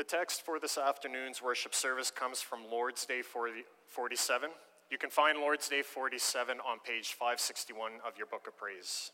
The text for this afternoon's worship service comes from Lord's Day 40, 47. You can find Lord's Day 47 on page 561 of your book of praise.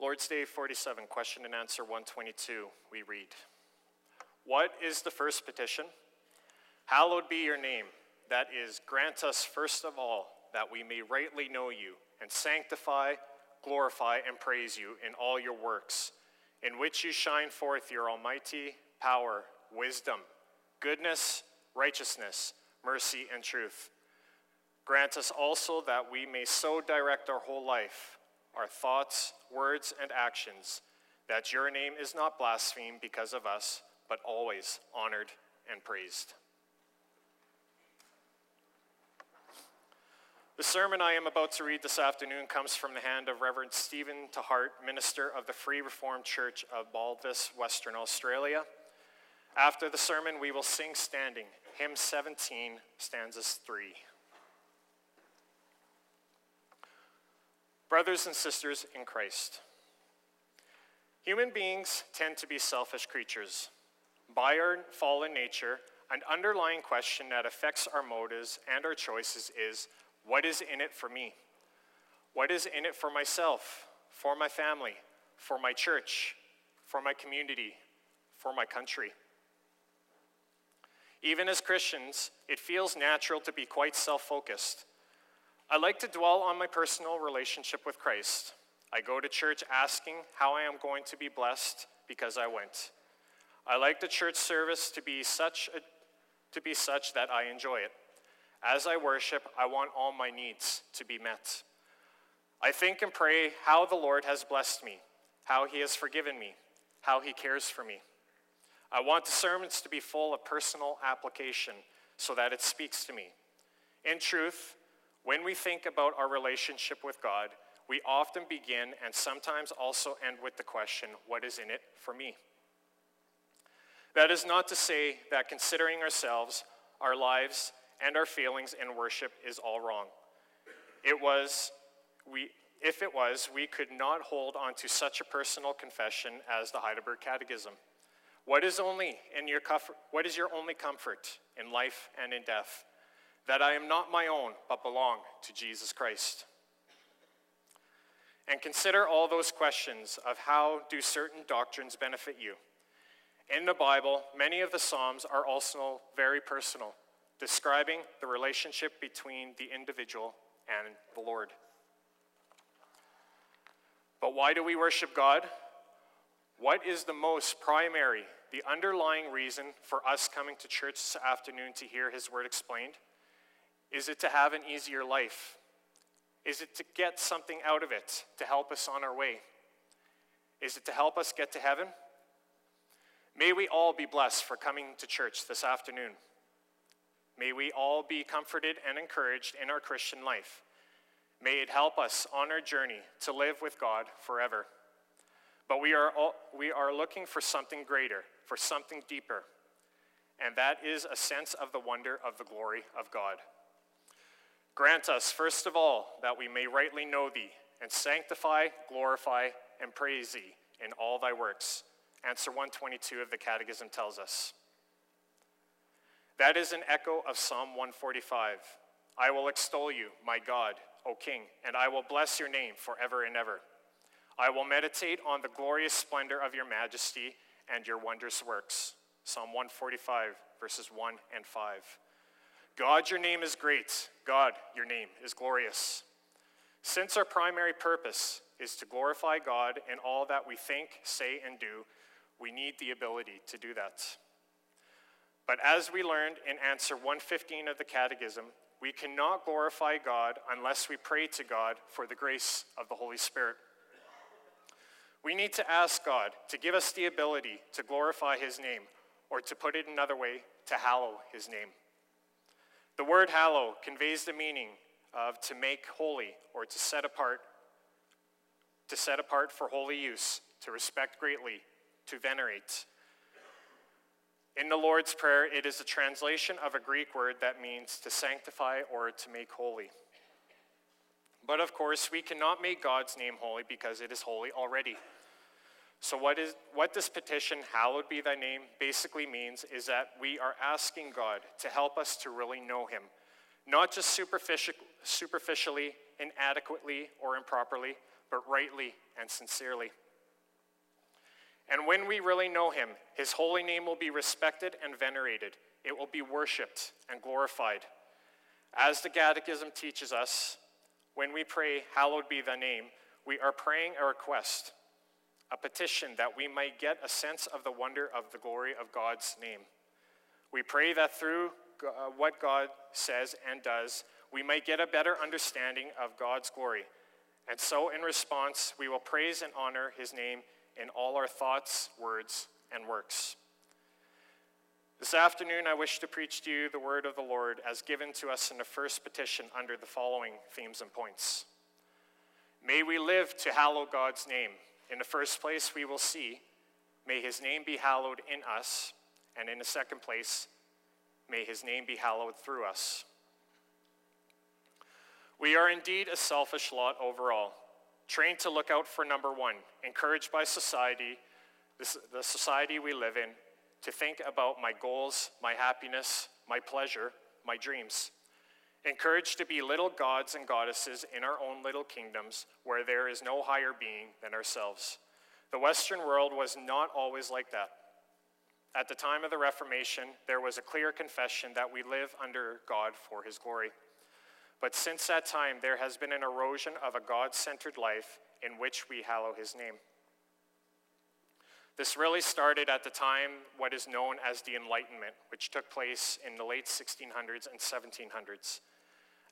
Lord's Day 47, question and answer 122, we read What is the first petition? Hallowed be your name. That is, grant us first of all that we may rightly know you and sanctify, glorify, and praise you in all your works, in which you shine forth your almighty power, wisdom, goodness, righteousness, mercy, and truth. Grant us also that we may so direct our whole life our thoughts, words, and actions, that your name is not blasphemed because of us, but always honored and praised. The sermon I am about to read this afternoon comes from the hand of Reverend Stephen 't Hart, minister of the Free Reformed Church of Baldivis, Western Australia. After the sermon, we will sing standing, hymn 17, stanzas 3. Brothers and sisters in Christ, human beings tend to be selfish creatures. By our fallen nature, an underlying question that affects our motives and our choices is what is in it for me? What is in it for myself, for my family, for my church, for my community, for my country? Even as Christians, it feels natural to be quite self focused I like to dwell on my personal relationship with Christ. I go to church asking how I am going to be blessed because I went. I like the church service to be such a, to be such that I enjoy it. As I worship, I want all my needs to be met. I think and pray how the Lord has blessed me, how he has forgiven me, how he cares for me. I want the sermons to be full of personal application so that it speaks to me. In truth, when we think about our relationship with God, we often begin and sometimes also end with the question, What is in it for me? That is not to say that considering ourselves, our lives, and our feelings in worship is all wrong. It was, we, if it was, we could not hold on to such a personal confession as the Heidelberg Catechism. What is only in your comfort, what is your only comfort in life and in death? that I am not my own, but belong to Jesus Christ. And consider all those questions of how do certain doctrines benefit you. In the Bible, many of the Psalms are also very personal, describing the relationship between the individual and the Lord. But why do we worship God? What is the most primary, the underlying reason for us coming to church this afternoon to hear His word explained? Is it to have an easier life? Is it to get something out of it to help us on our way? Is it to help us get to heaven? May we all be blessed for coming to church this afternoon. May we all be comforted and encouraged in our Christian life. May it help us on our journey to live with God forever. But we are, all, we are looking for something greater, for something deeper, and that is a sense of the wonder of the glory of God. Grant us, first of all, that we may rightly know thee, and sanctify, glorify, and praise thee in all thy works. Answer 122 of the Catechism tells us. That is an echo of Psalm 145. I will extol you, my God, O King, and I will bless your name forever and ever. I will meditate on the glorious splendor of your majesty and your wondrous works. Psalm 145, verses 1 and 5. God, your name is great. God, your name is glorious. Since our primary purpose is to glorify God in all that we think, say, and do, we need the ability to do that. But as we learned in answer 115 of the Catechism, we cannot glorify God unless we pray to God for the grace of the Holy Spirit. We need to ask God to give us the ability to glorify His name, or to put it another way, to hallow His name. The word hallow conveys the meaning of to make holy or to set apart, to set apart for holy use, to respect greatly, to venerate. In the Lord's Prayer, it is a translation of a Greek word that means to sanctify or to make holy. But of course, we cannot make God's name holy because it is holy already. So, what, is, what this petition, Hallowed be thy name, basically means is that we are asking God to help us to really know him, not just superficial, superficially, inadequately, or improperly, but rightly and sincerely. And when we really know him, his holy name will be respected and venerated. It will be worshiped and glorified. As the Catechism teaches us, when we pray, Hallowed be thy name, we are praying a request a petition that we might get a sense of the wonder of the glory of God's name. We pray that through uh, what God says and does, we might get a better understanding of God's glory. And so, in response, we will praise and honor his name in all our thoughts, words, and works. This afternoon, I wish to preach to you the word of the Lord as given to us in the first petition under the following themes and points. May we live to hallow God's name. In the first place, we will see, may his name be hallowed in us. And in the second place, may his name be hallowed through us. We are indeed a selfish lot overall, trained to look out for number one, encouraged by society, the society we live in, to think about my goals, my happiness, my pleasure, my dreams encouraged to be little gods and goddesses in our own little kingdoms where there is no higher being than ourselves. The Western world was not always like that. At the time of the Reformation, there was a clear confession that we live under God for his glory. But since that time, there has been an erosion of a God centered life in which we hallow his name. This really started at the time what is known as the Enlightenment, which took place in the late 1600s and 1700s.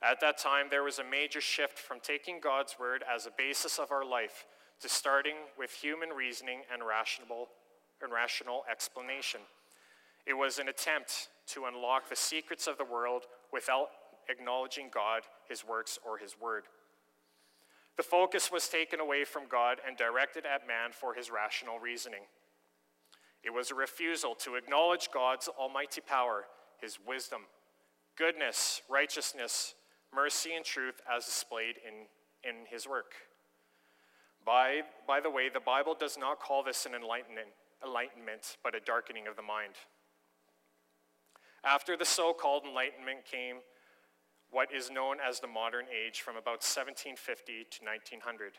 At that time, there was a major shift from taking God's word as a basis of our life to starting with human reasoning and rational, and rational explanation. It was an attempt to unlock the secrets of the world without acknowledging God, his works, or his word. The focus was taken away from God and directed at man for his rational reasoning. It was a refusal to acknowledge God's almighty power, his wisdom, goodness, righteousness, mercy, and truth as displayed in, in his work. By, by the way, the Bible does not call this an enlightenment, enlightenment, but a darkening of the mind. After the so called Enlightenment came what is known as the modern age from about 1750 to 1900.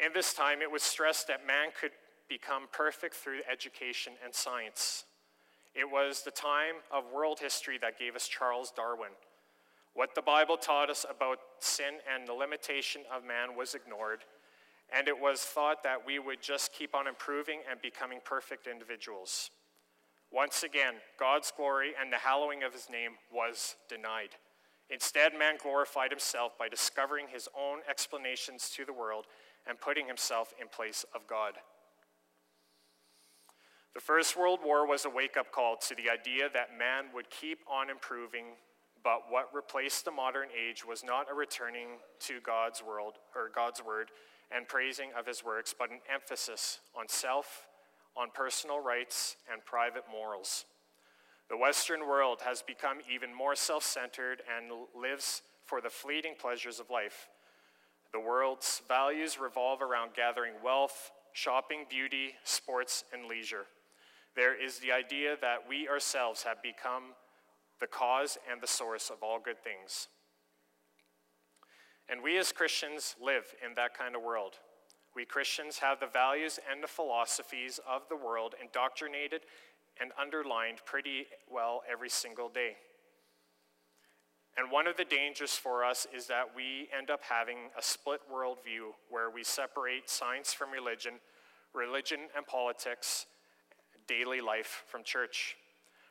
In this time, it was stressed that man could become perfect through education and science. It was the time of world history that gave us Charles Darwin. What the Bible taught us about sin and the limitation of man was ignored, and it was thought that we would just keep on improving and becoming perfect individuals. Once again, God's glory and the hallowing of his name was denied. Instead, man glorified himself by discovering his own explanations to the world and putting himself in place of God. The First World War was a wake up call to the idea that man would keep on improving, but what replaced the modern age was not a returning to God's world or God's word and praising of his works, but an emphasis on self, on personal rights, and private morals. The Western world has become even more self centered and lives for the fleeting pleasures of life. The world's values revolve around gathering wealth, shopping, beauty, sports, and leisure. There is the idea that we ourselves have become the cause and the source of all good things. And we as Christians live in that kind of world. We Christians have the values and the philosophies of the world indoctrinated and underlined pretty well every single day. And one of the dangers for us is that we end up having a split worldview where we separate science from religion, religion and politics, daily life from church,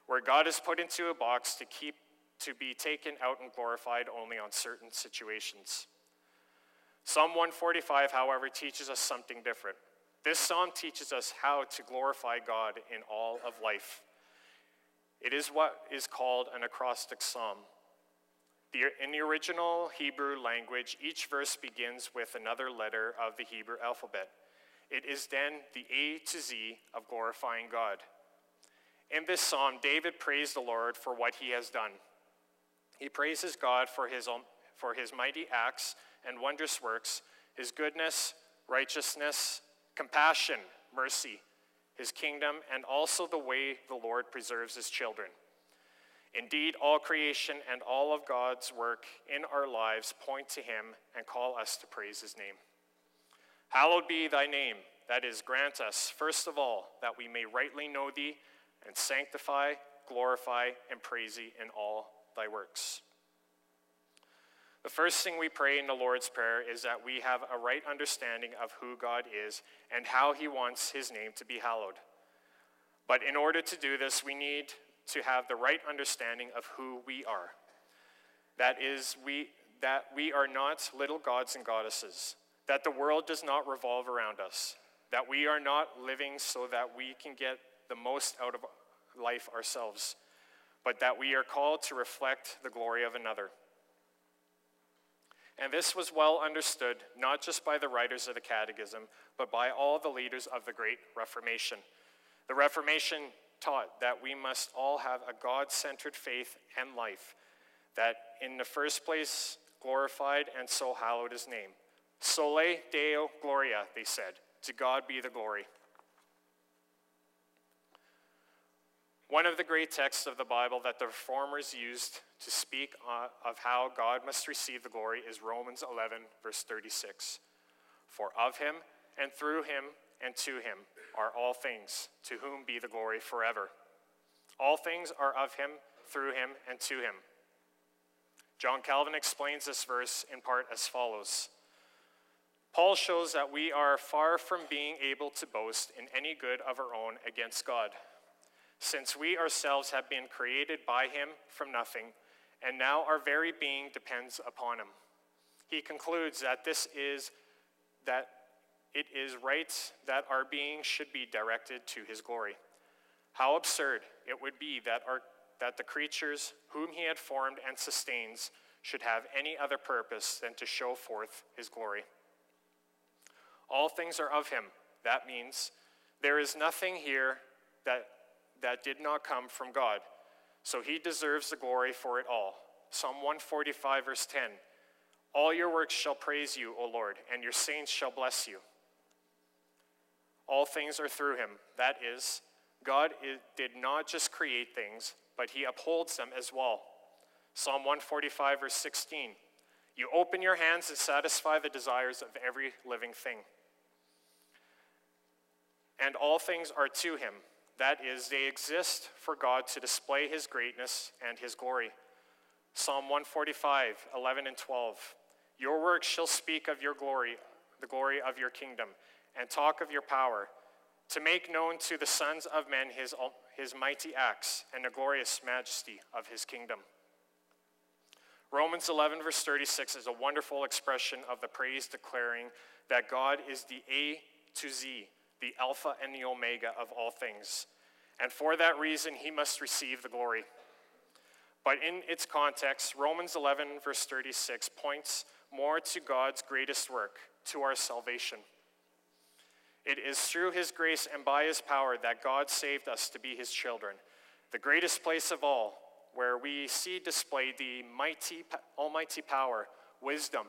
where God is put into a box to keep to be taken out and glorified only on certain situations. Psalm 145, however, teaches us something different. This psalm teaches us how to glorify God in all of life. It is what is called an acrostic psalm. The, in the original Hebrew language, each verse begins with another letter of the Hebrew alphabet. It is then the A to Z of glorifying God. In this psalm, David praised the Lord for what he has done. He praises God for his, for his mighty acts and wondrous works, his goodness, righteousness, compassion, mercy, his kingdom, and also the way the Lord preserves his children. Indeed, all creation and all of God's work in our lives point to him and call us to praise his name. Hallowed be thy name, that is, grant us, first of all, that we may rightly know thee and sanctify, glorify, and praise thee in all thy works. The first thing we pray in the Lord's Prayer is that we have a right understanding of who God is and how he wants his name to be hallowed. But in order to do this, we need to have the right understanding of who we are. That is, we, that we are not little gods and goddesses, that the world does not revolve around us, that we are not living so that we can get the most out of life ourselves, but that we are called to reflect the glory of another. And this was well understood not just by the writers of the Catechism, but by all the leaders of the Great Reformation. The Reformation taught that we must all have a God centered faith and life, that in the first place glorified and so hallowed his name. Soli Deo Gloria, they said. To God be the glory. One of the great texts of the Bible that the reformers used to speak of how God must receive the glory is Romans 11, verse 36. For of him, and through him, and to him are all things, to whom be the glory forever. All things are of him, through him, and to him. John Calvin explains this verse in part as follows Paul shows that we are far from being able to boast in any good of our own against God since we ourselves have been created by him from nothing, and now our very being depends upon him. He concludes that this is that it is right that our being should be directed to his glory. How absurd it would be that, our, that the creatures whom he had formed and sustains should have any other purpose than to show forth his glory. All things are of him. That means there is nothing here that that did not come from God. So he deserves the glory for it all. Psalm 145, verse 10 All your works shall praise you, O Lord, and your saints shall bless you. All things are through him. That is, God did not just create things, but he upholds them as well. Psalm 145, verse 16 You open your hands and satisfy the desires of every living thing. And all things are to him. That is, they exist for God to display his greatness and his glory. Psalm 145, 11 and 12. Your works shall speak of your glory, the glory of your kingdom, and talk of your power, to make known to the sons of men his, his mighty acts and the glorious majesty of his kingdom. Romans 11, verse 36 is a wonderful expression of the praise declaring that God is the A to Z, the Alpha and the Omega of all things. And for that reason, he must receive the glory. But in its context, Romans 11, verse 36, points more to God's greatest work, to our salvation. It is through his grace and by his power that God saved us to be his children. The greatest place of all, where we see displayed the mighty, almighty power, wisdom,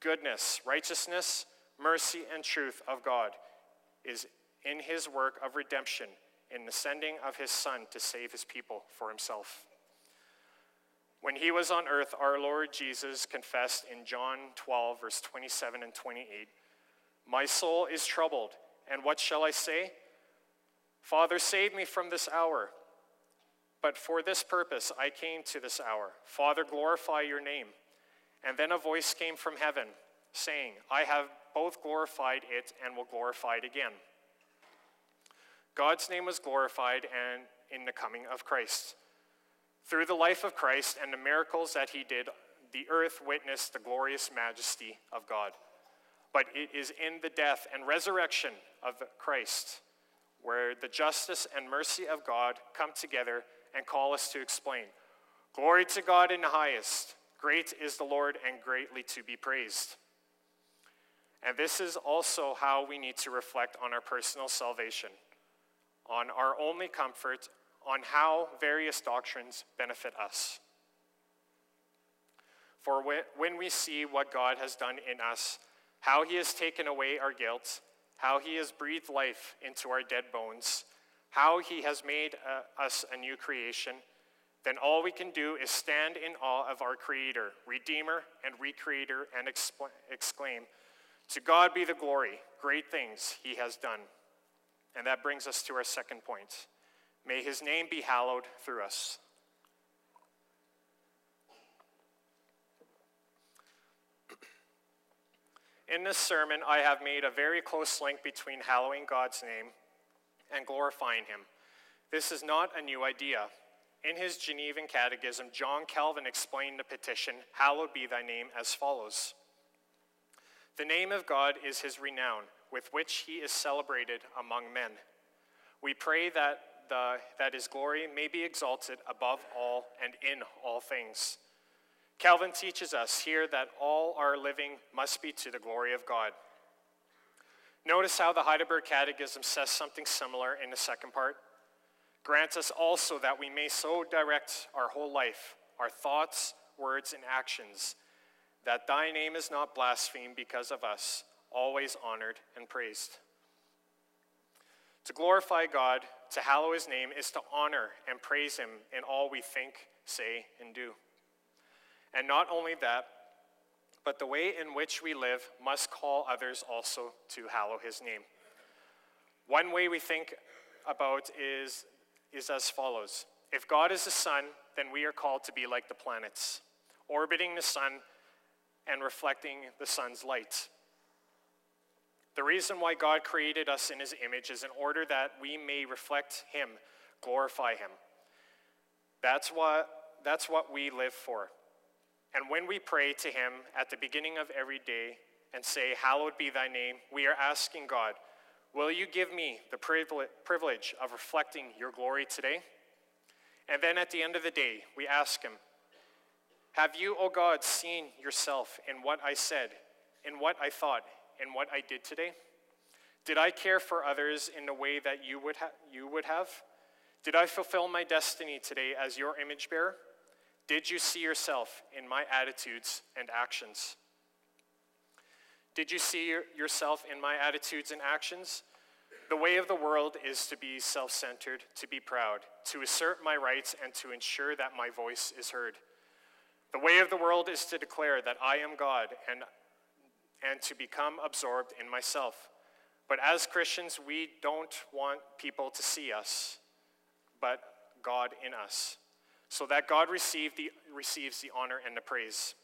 goodness, righteousness, mercy, and truth of God is in his work of redemption in the sending of his Son to save his people for himself. When he was on earth, our Lord Jesus confessed in John 12, verse 27 and 28 My soul is troubled, and what shall I say? Father, save me from this hour. But for this purpose I came to this hour. Father, glorify your name. And then a voice came from heaven, saying, I have both glorified it and will glorify it again. God's name was glorified and in the coming of Christ. Through the life of Christ and the miracles that he did, the earth witnessed the glorious majesty of God. But it is in the death and resurrection of Christ where the justice and mercy of God come together and call us to explain Glory to God in the highest. Great is the Lord and greatly to be praised. And this is also how we need to reflect on our personal salvation, on our only comfort, on how various doctrines benefit us. For when we see what God has done in us, how he has taken away our guilt, how he has breathed life into our dead bones, how he has made uh, us a new creation, then all we can do is stand in awe of our Creator, Redeemer, and Recreator and exclaim, To God be the glory, great things he has done. And that brings us to our second point. May his name be hallowed through us. In this sermon, I have made a very close link between hallowing God's name and glorifying Him. This is not a new idea. In his Genevan Catechism, John Calvin explained the petition, Hallowed be thy name, as follows The name of God is his renown, with which he is celebrated among men. We pray that, the, that his glory may be exalted above all and in all things Calvin teaches us here that all our living must be to the glory of God. Notice how the Heidelberg Catechism says something similar in the second part. Grant us also that we may so direct our whole life, our thoughts, words, and actions, that thy name is not blasphemed because of us, always honored and praised. To glorify God, to hallow his name, is to honor and praise him in all we think, say, and do. And not only that, but the way in which we live must call others also to hallow his name. One way we think about is, is as follows If God is the sun, then we are called to be like the planets, orbiting the sun and reflecting the sun's light. The reason why God created us in his image is in order that we may reflect him, glorify him. That's what, that's what we live for. And when we pray to Him at the beginning of every day and say, Hallowed be thy name, we are asking God, Will you give me the privilege of reflecting your glory today? And then at the end of the day, we ask Him, Have you, O God, seen yourself in what I said, in what I thought, in what I did today? Did I care for others in the way that you would, ha- you would have? Did I fulfill my destiny today as your image bearer? Did you see yourself in my attitudes and actions? Did you see yourself in my attitudes and actions? The way of the world is to be self centered, to be proud, to assert my rights, and to ensure that my voice is heard. The way of the world is to declare that I am God and, and to become absorbed in myself. But as Christians, we don't want people to see us, but God in us so that God the, receives the honor and the praise.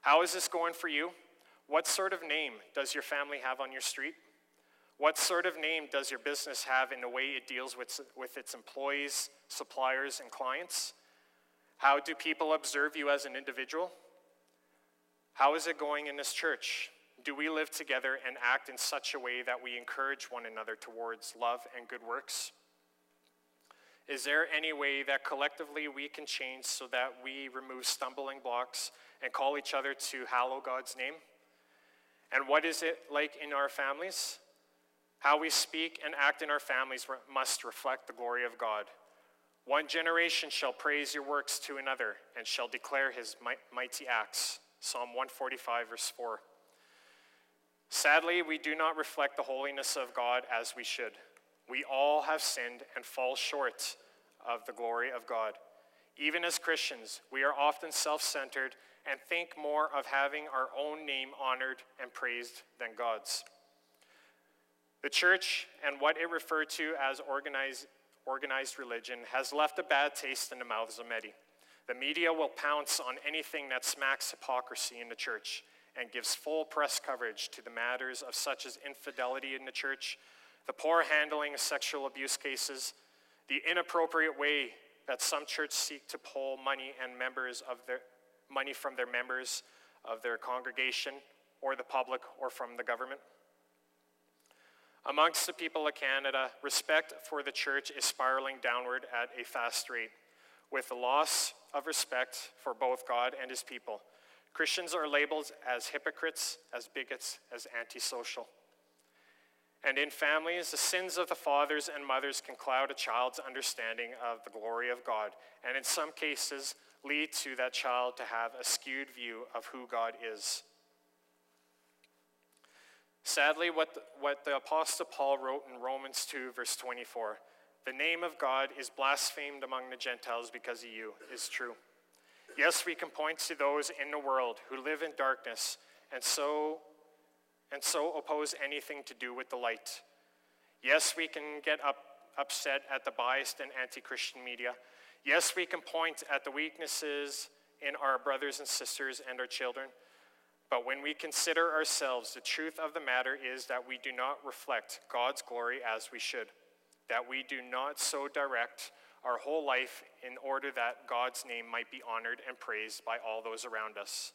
How is this going for you? What sort of name does your family have on your street? What sort of name does your business have in the way it deals with, with its employees, suppliers, and clients? How do people observe you as an individual? How is it going in this church? Do we live together and act in such a way that we encourage one another towards love and good works? Is there any way that collectively we can change so that we remove stumbling blocks and call each other to hallow God's name? And what is it like in our families? How we speak and act in our families must reflect the glory of God. One generation shall praise your works to another and shall declare his mighty acts. Psalm 145, verse 4. Sadly, we do not reflect the holiness of God as we should. We all have sinned and fall short of the glory of God. Even as Christians, we are often self centered and think more of having our own name honored and praised than God's. The church and what it referred to as organized, organized religion has left a bad taste in the mouths of many. The media will pounce on anything that smacks hypocrisy in the church and gives full press coverage to the matters of such as infidelity in the church, the poor handling of sexual abuse cases, the inappropriate way that some churches seek to pull money and members of their money from their members of their congregation or the public or from the government. Amongst the people of Canada, respect for the church is spiraling downward at a fast rate, with the loss of respect for both God and his people. Christians are labeled as hypocrites, as bigots, as antisocial. And in families, the sins of the fathers and mothers can cloud a child's understanding of the glory of God, and in some cases, lead to that child to have a skewed view of who God is. Sadly, what the, what the Apostle Paul wrote in Romans 2, verse 24 the name of God is blasphemed among the Gentiles because of you, is true. Yes, we can point to those in the world who live in darkness and so, and so oppose anything to do with the light. Yes, we can get up, upset at the biased and anti Christian media. Yes, we can point at the weaknesses in our brothers and sisters and our children. But when we consider ourselves, the truth of the matter is that we do not reflect God's glory as we should, that we do not so direct our whole life in order that God's name might be honored and praised by all those around us.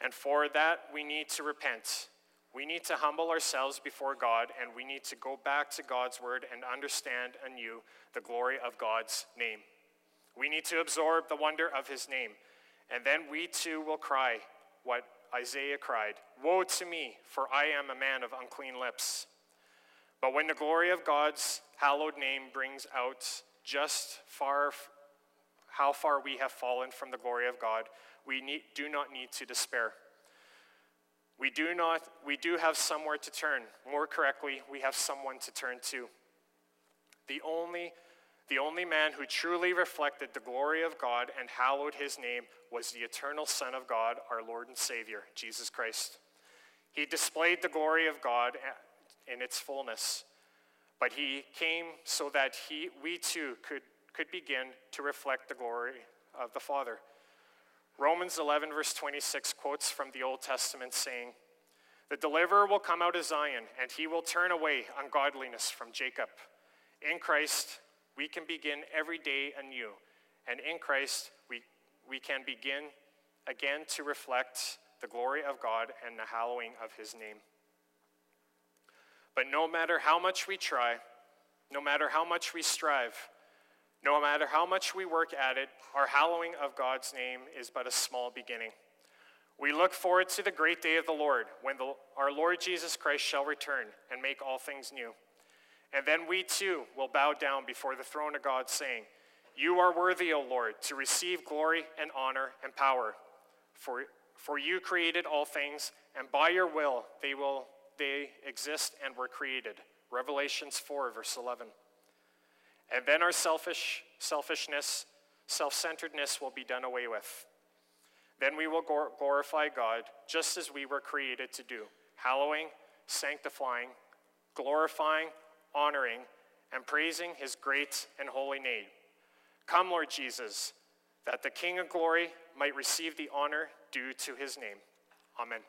And for that, we need to repent. We need to humble ourselves before God, and we need to go back to God's word and understand anew the glory of God's name. We need to absorb the wonder of his name, and then we too will cry what Isaiah cried Woe to me, for I am a man of unclean lips. But when the glory of God's hallowed name brings out just far how far we have fallen from the glory of God, we need, do not need to despair. We do not we do have somewhere to turn. More correctly, we have someone to turn to. The only the only man who truly reflected the glory of God and hallowed his name was the eternal Son of God, our Lord and Savior, Jesus Christ. He displayed the glory of God in its fullness, but he came so that he, we too could, could begin to reflect the glory of the Father. Romans 11, verse 26, quotes from the Old Testament saying, The deliverer will come out of Zion, and he will turn away ungodliness from Jacob. In Christ, we can begin every day anew. And in Christ, we, we can begin again to reflect the glory of God and the hallowing of his name. But no matter how much we try, no matter how much we strive, no matter how much we work at it, our hallowing of God's name is but a small beginning. We look forward to the great day of the Lord when the, our Lord Jesus Christ shall return and make all things new. And then we too will bow down before the throne of God, saying, You are worthy, O Lord, to receive glory and honor and power. For, for you created all things, and by your will they will they exist and were created. Revelations 4, verse 11. And then our selfish selfishness, self-centeredness will be done away with. Then we will glorify God just as we were created to do, hallowing, sanctifying, glorifying, honoring, and praising his great and holy name. Come, Lord Jesus, that the King of glory might receive the honor due to his name. Amen.